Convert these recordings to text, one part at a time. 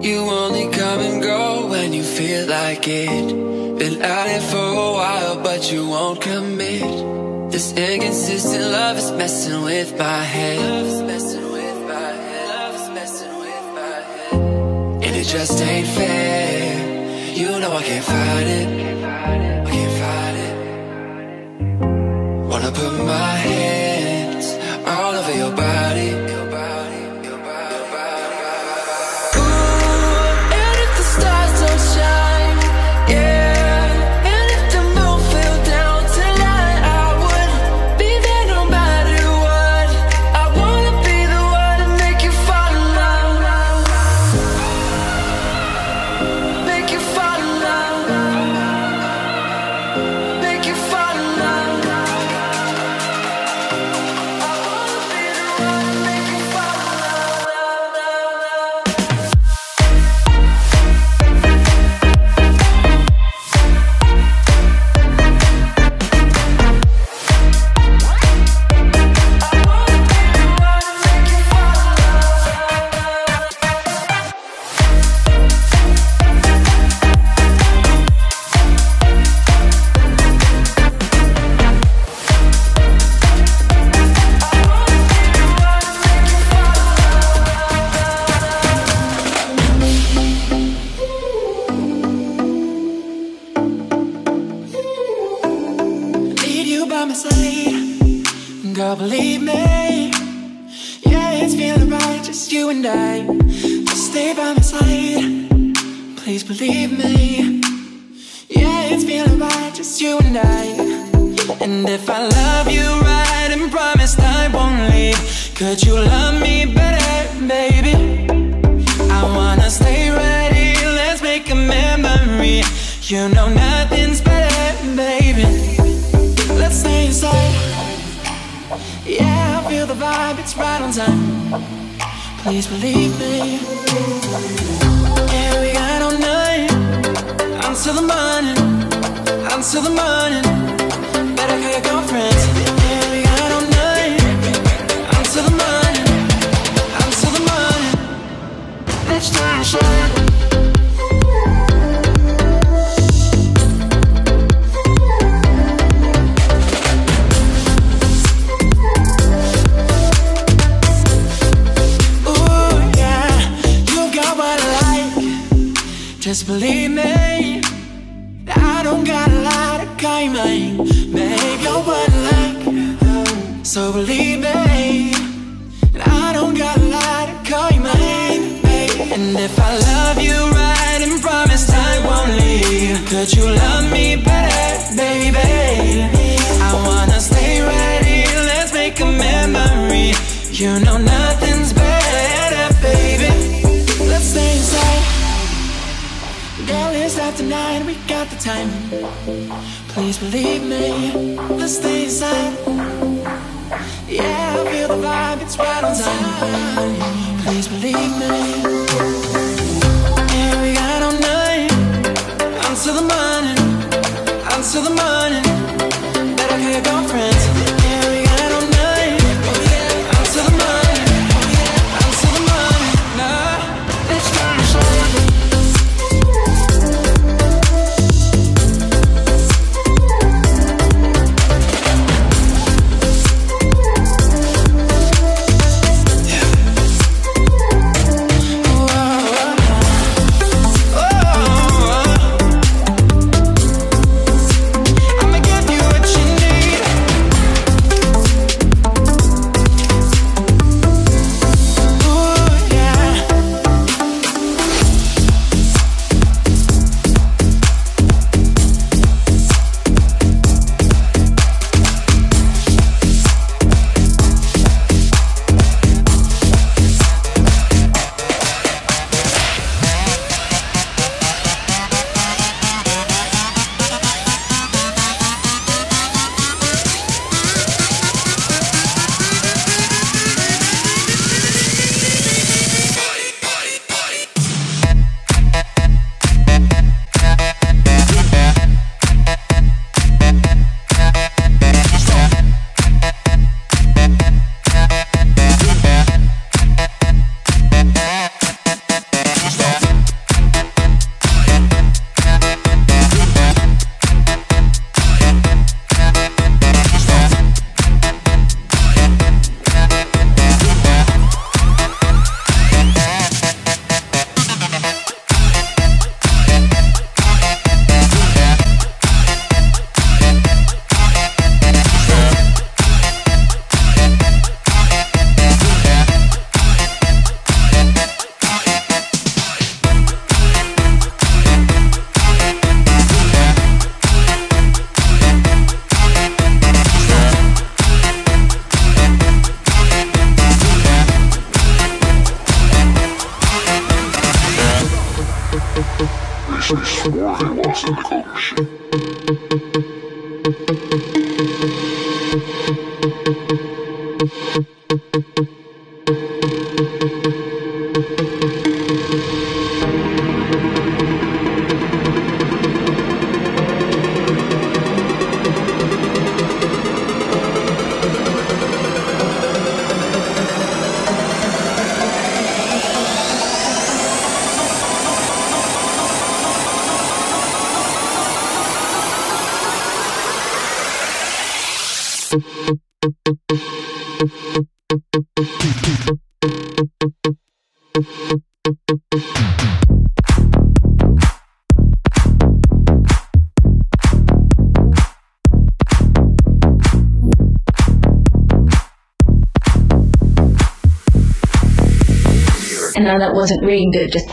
You only come and go when you feel like it. Been at it for a while, but you won't commit. This inconsistent love is messing with my head. And it just ain't fair. You know I can't fight it. I can't fight it. Wanna put my memory. You know nothing's better, baby. Let's stay inside. Yeah, I feel the vibe, it's right on time. Please believe me. Yeah, we got all night until the morning, until the morning. Better call your girlfriends. Yeah, we got all night until the morning, until the morning. Let's stay inside. Just believe me. I don't got a lot of. Babe, you're what I like. So believe me. I don't got a lot of. Babe. And if I love you right and promise I won't leave, could you love me better, baby? I wanna stay right here. Let's make a memory. You know nothing's Nine, we got the time. Please believe me. Let's stay inside. Yeah, I feel the vibe, it's right on time. Please believe me. Yeah, we got all night until the morning, until the morning. Better call your girlfriends. And now that wasn't ringing good, just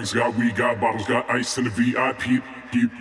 Got drinks, got bottles, got ice in the VIP. Got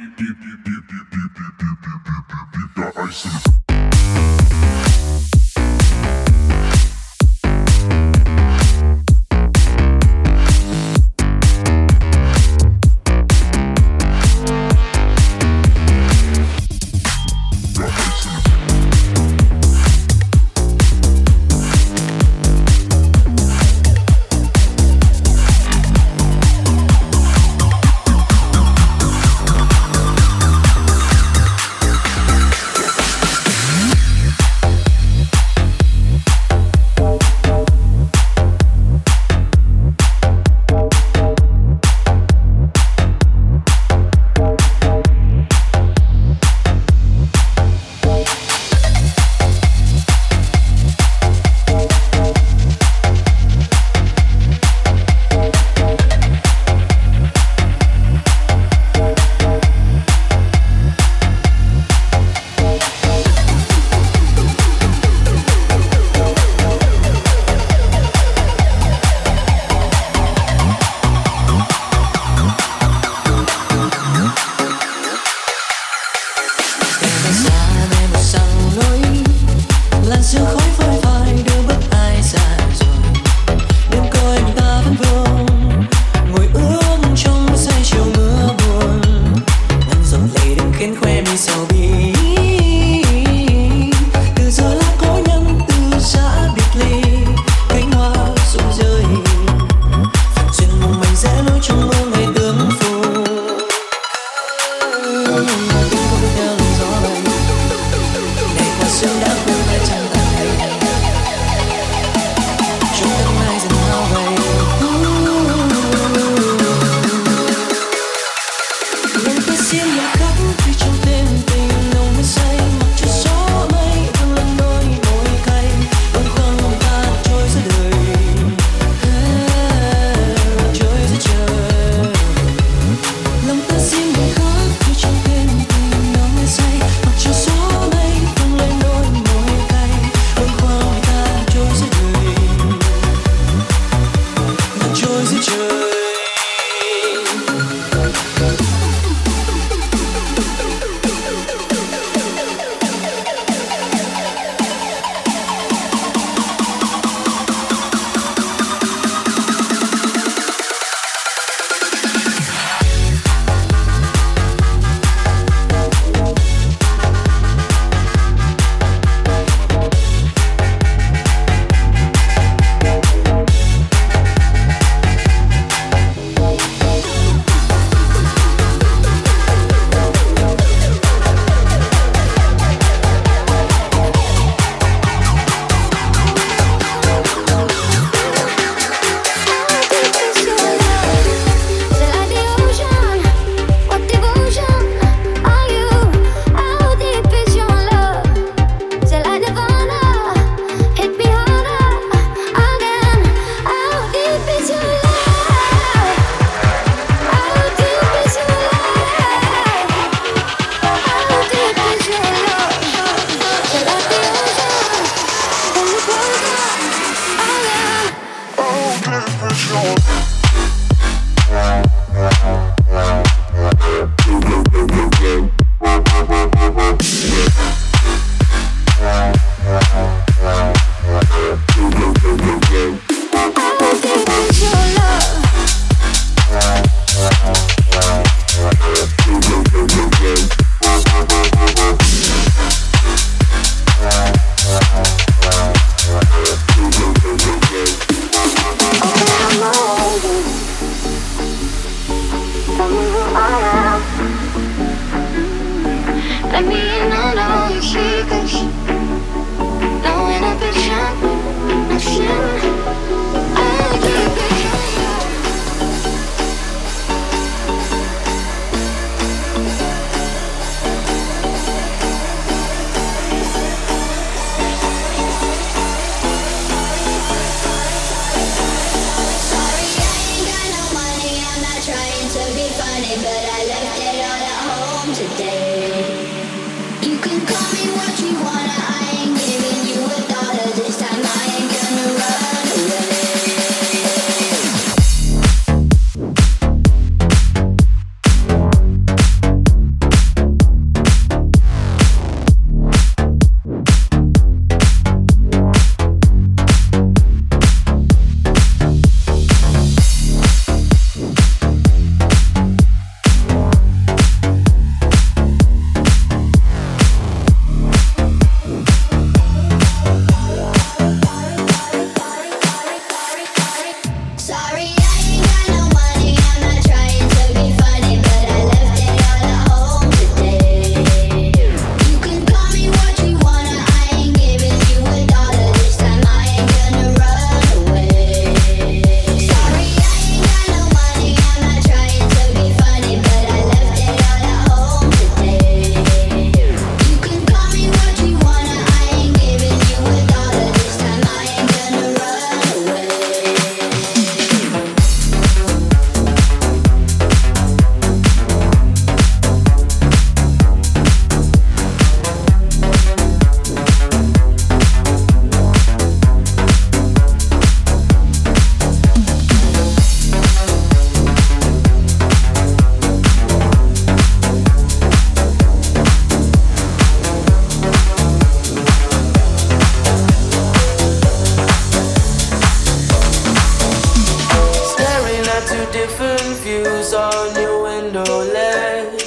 views on your window ledge.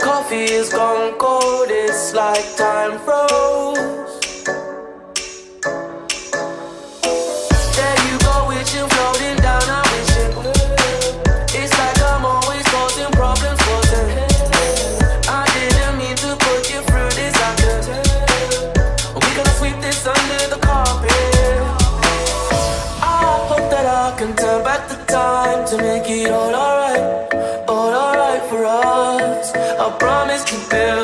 Coffee is gone cold, it's like time froze. Yeah.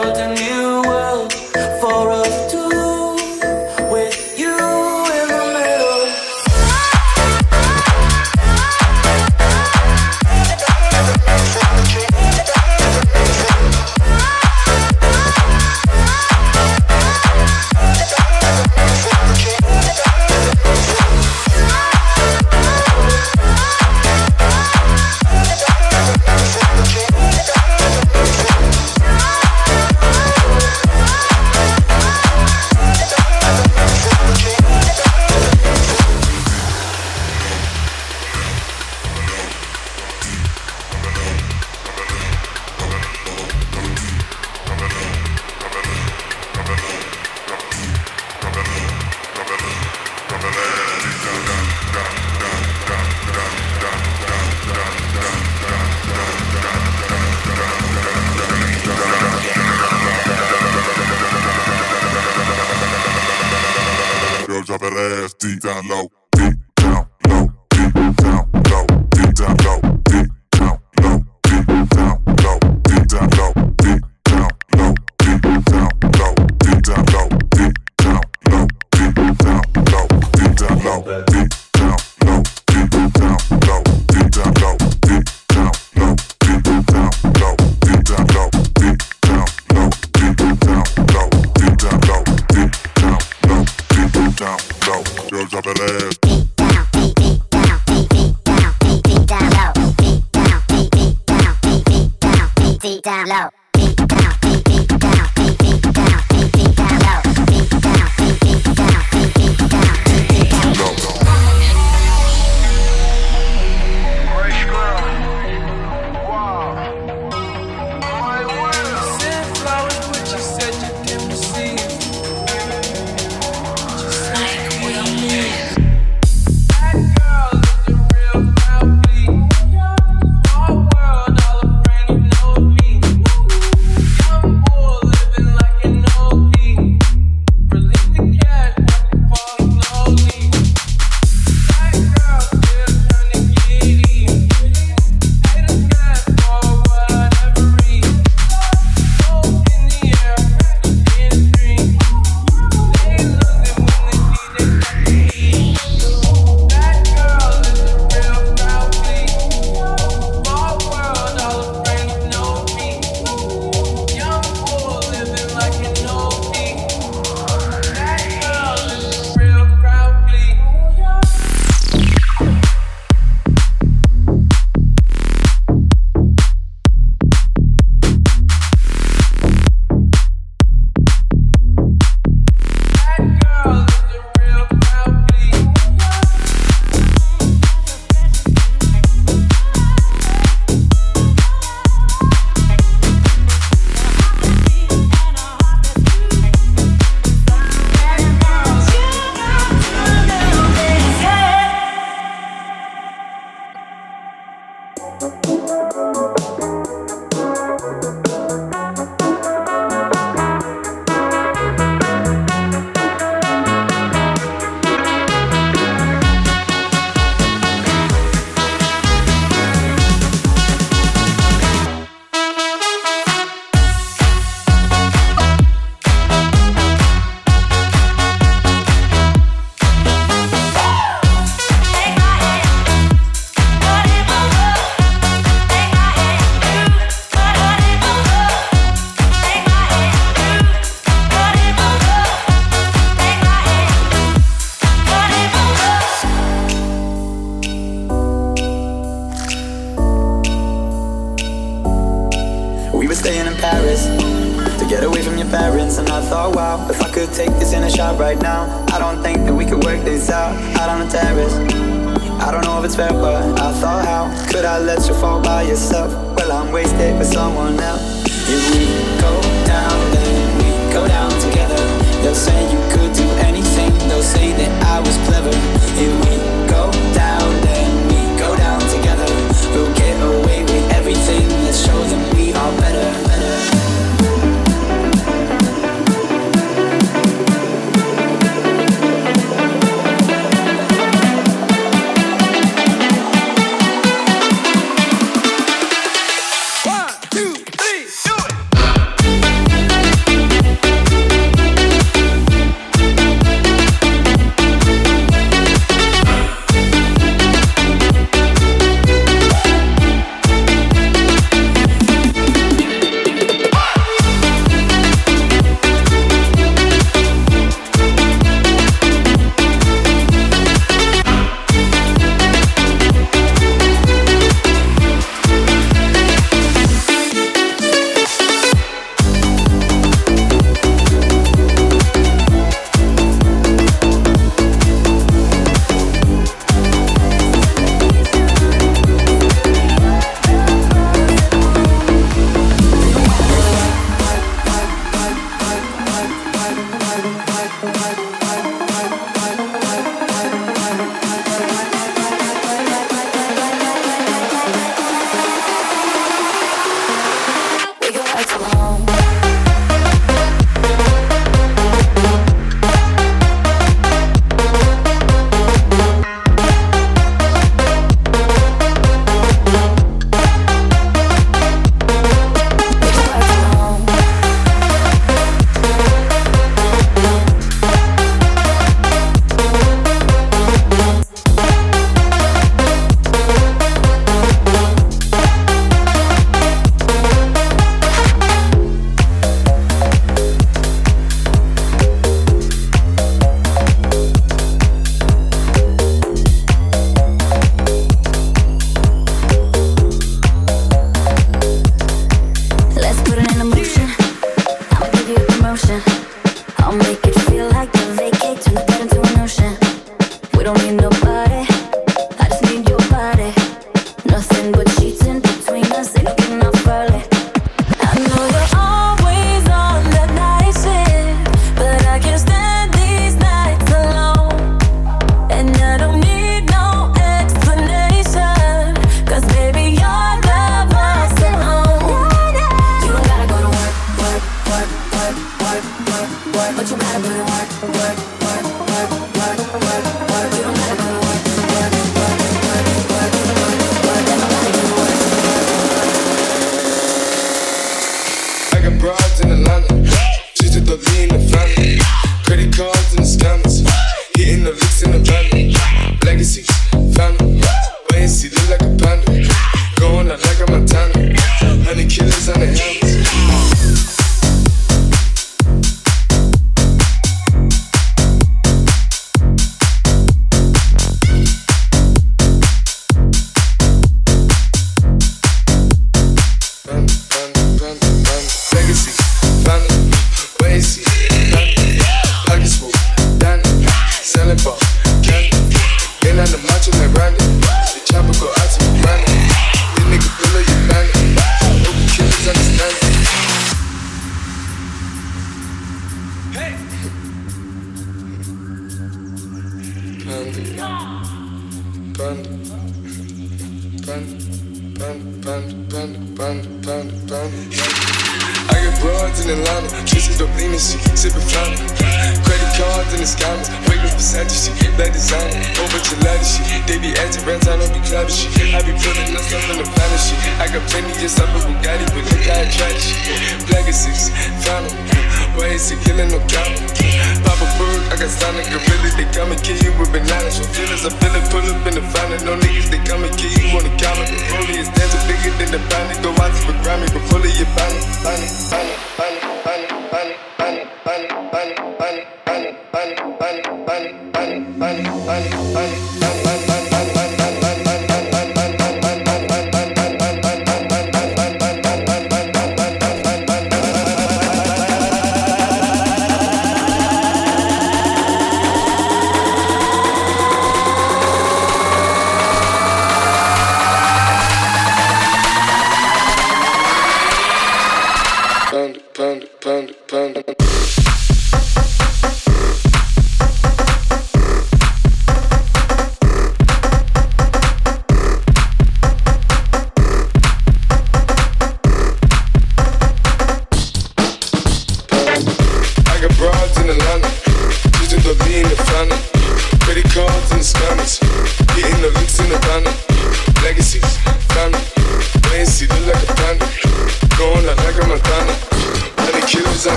Fair,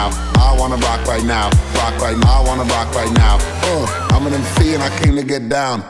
now. I wanna rock right now. Rock right now. I wanna rock right now. Uh, I'm an MC and I came to get down.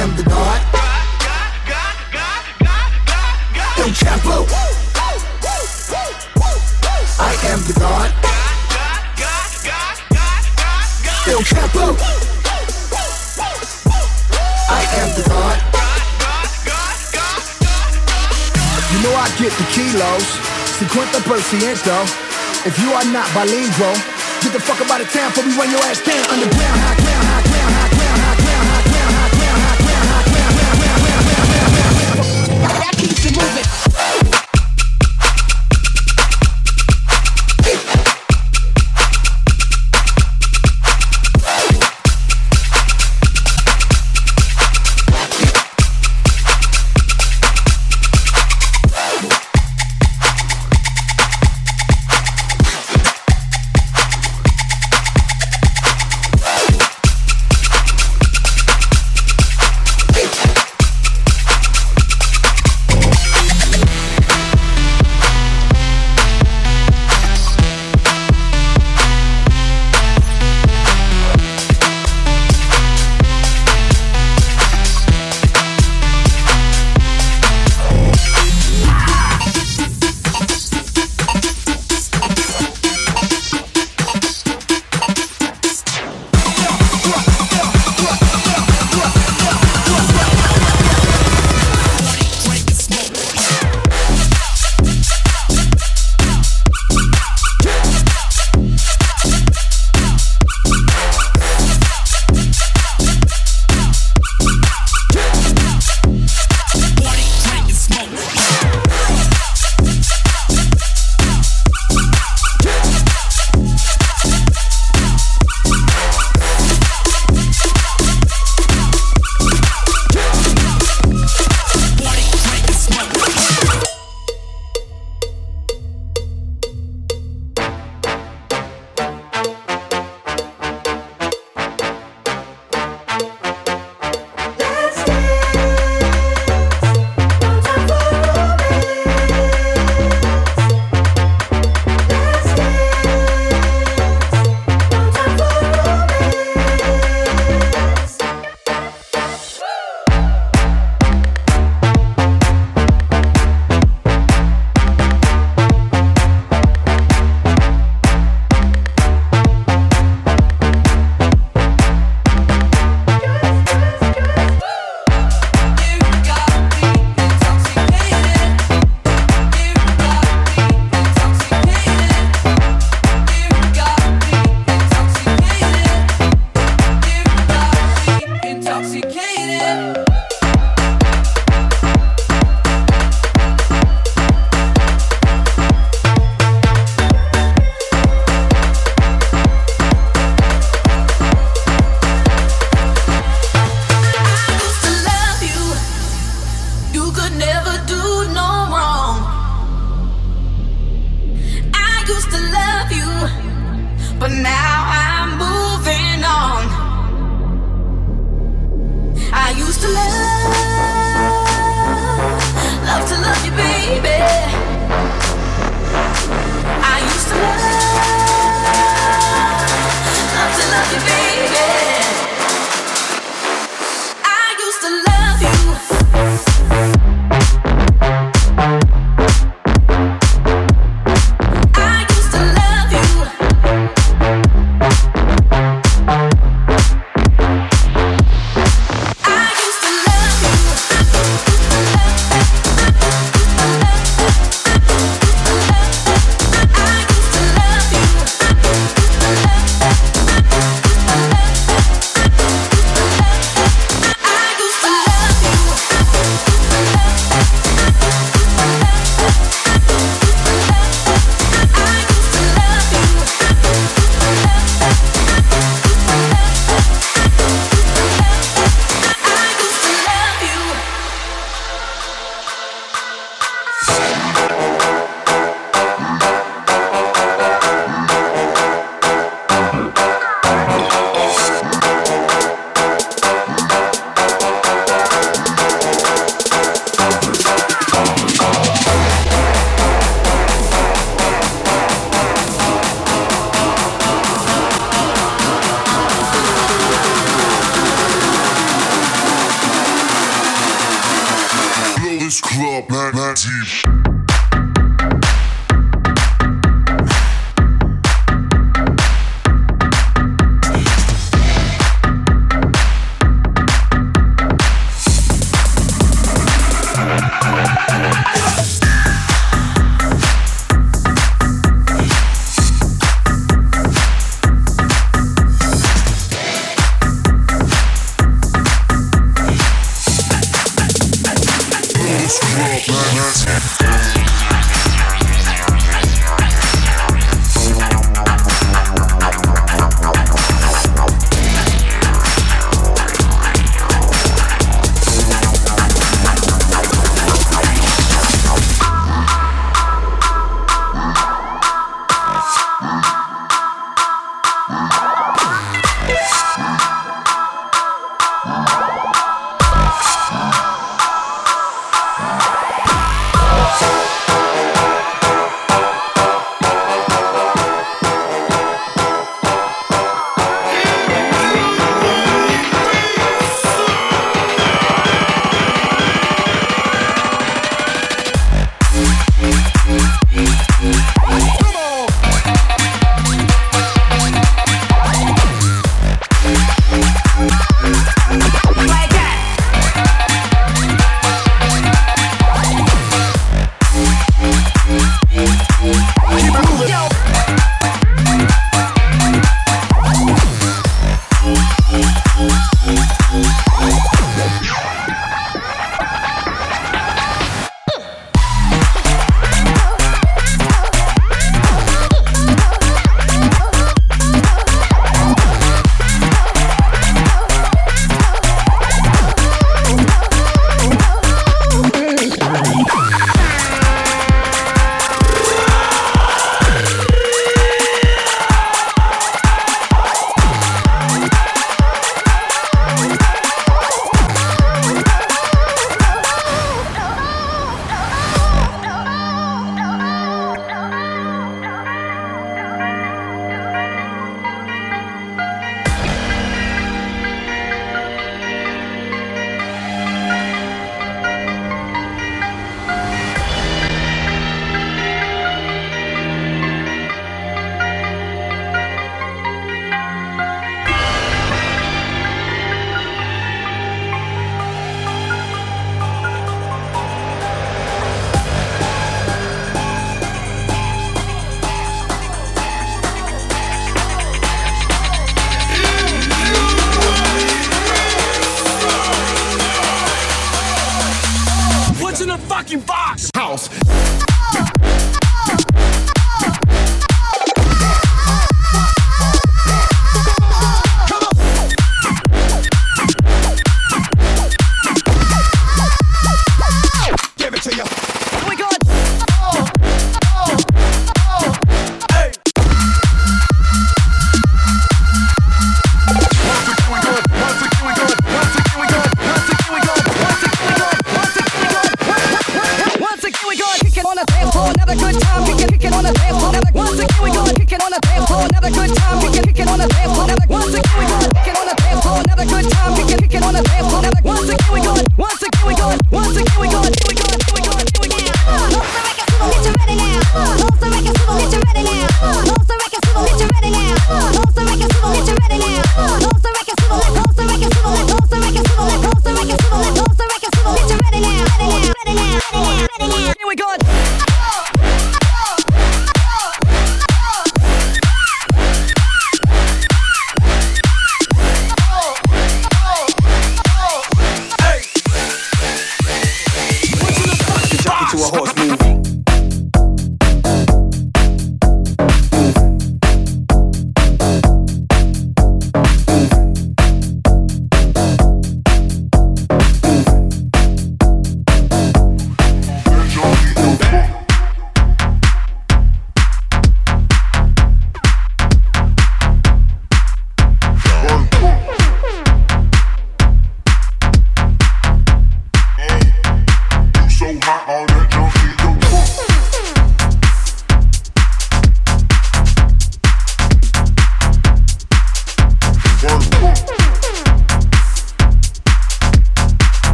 am the God. El Chapo. I am the God. El Chapo. I am the God. You know I get the kilos. 50 por ciento. If you are not bilingual, get the fuck up out of town before we run your ass down underground. High ground.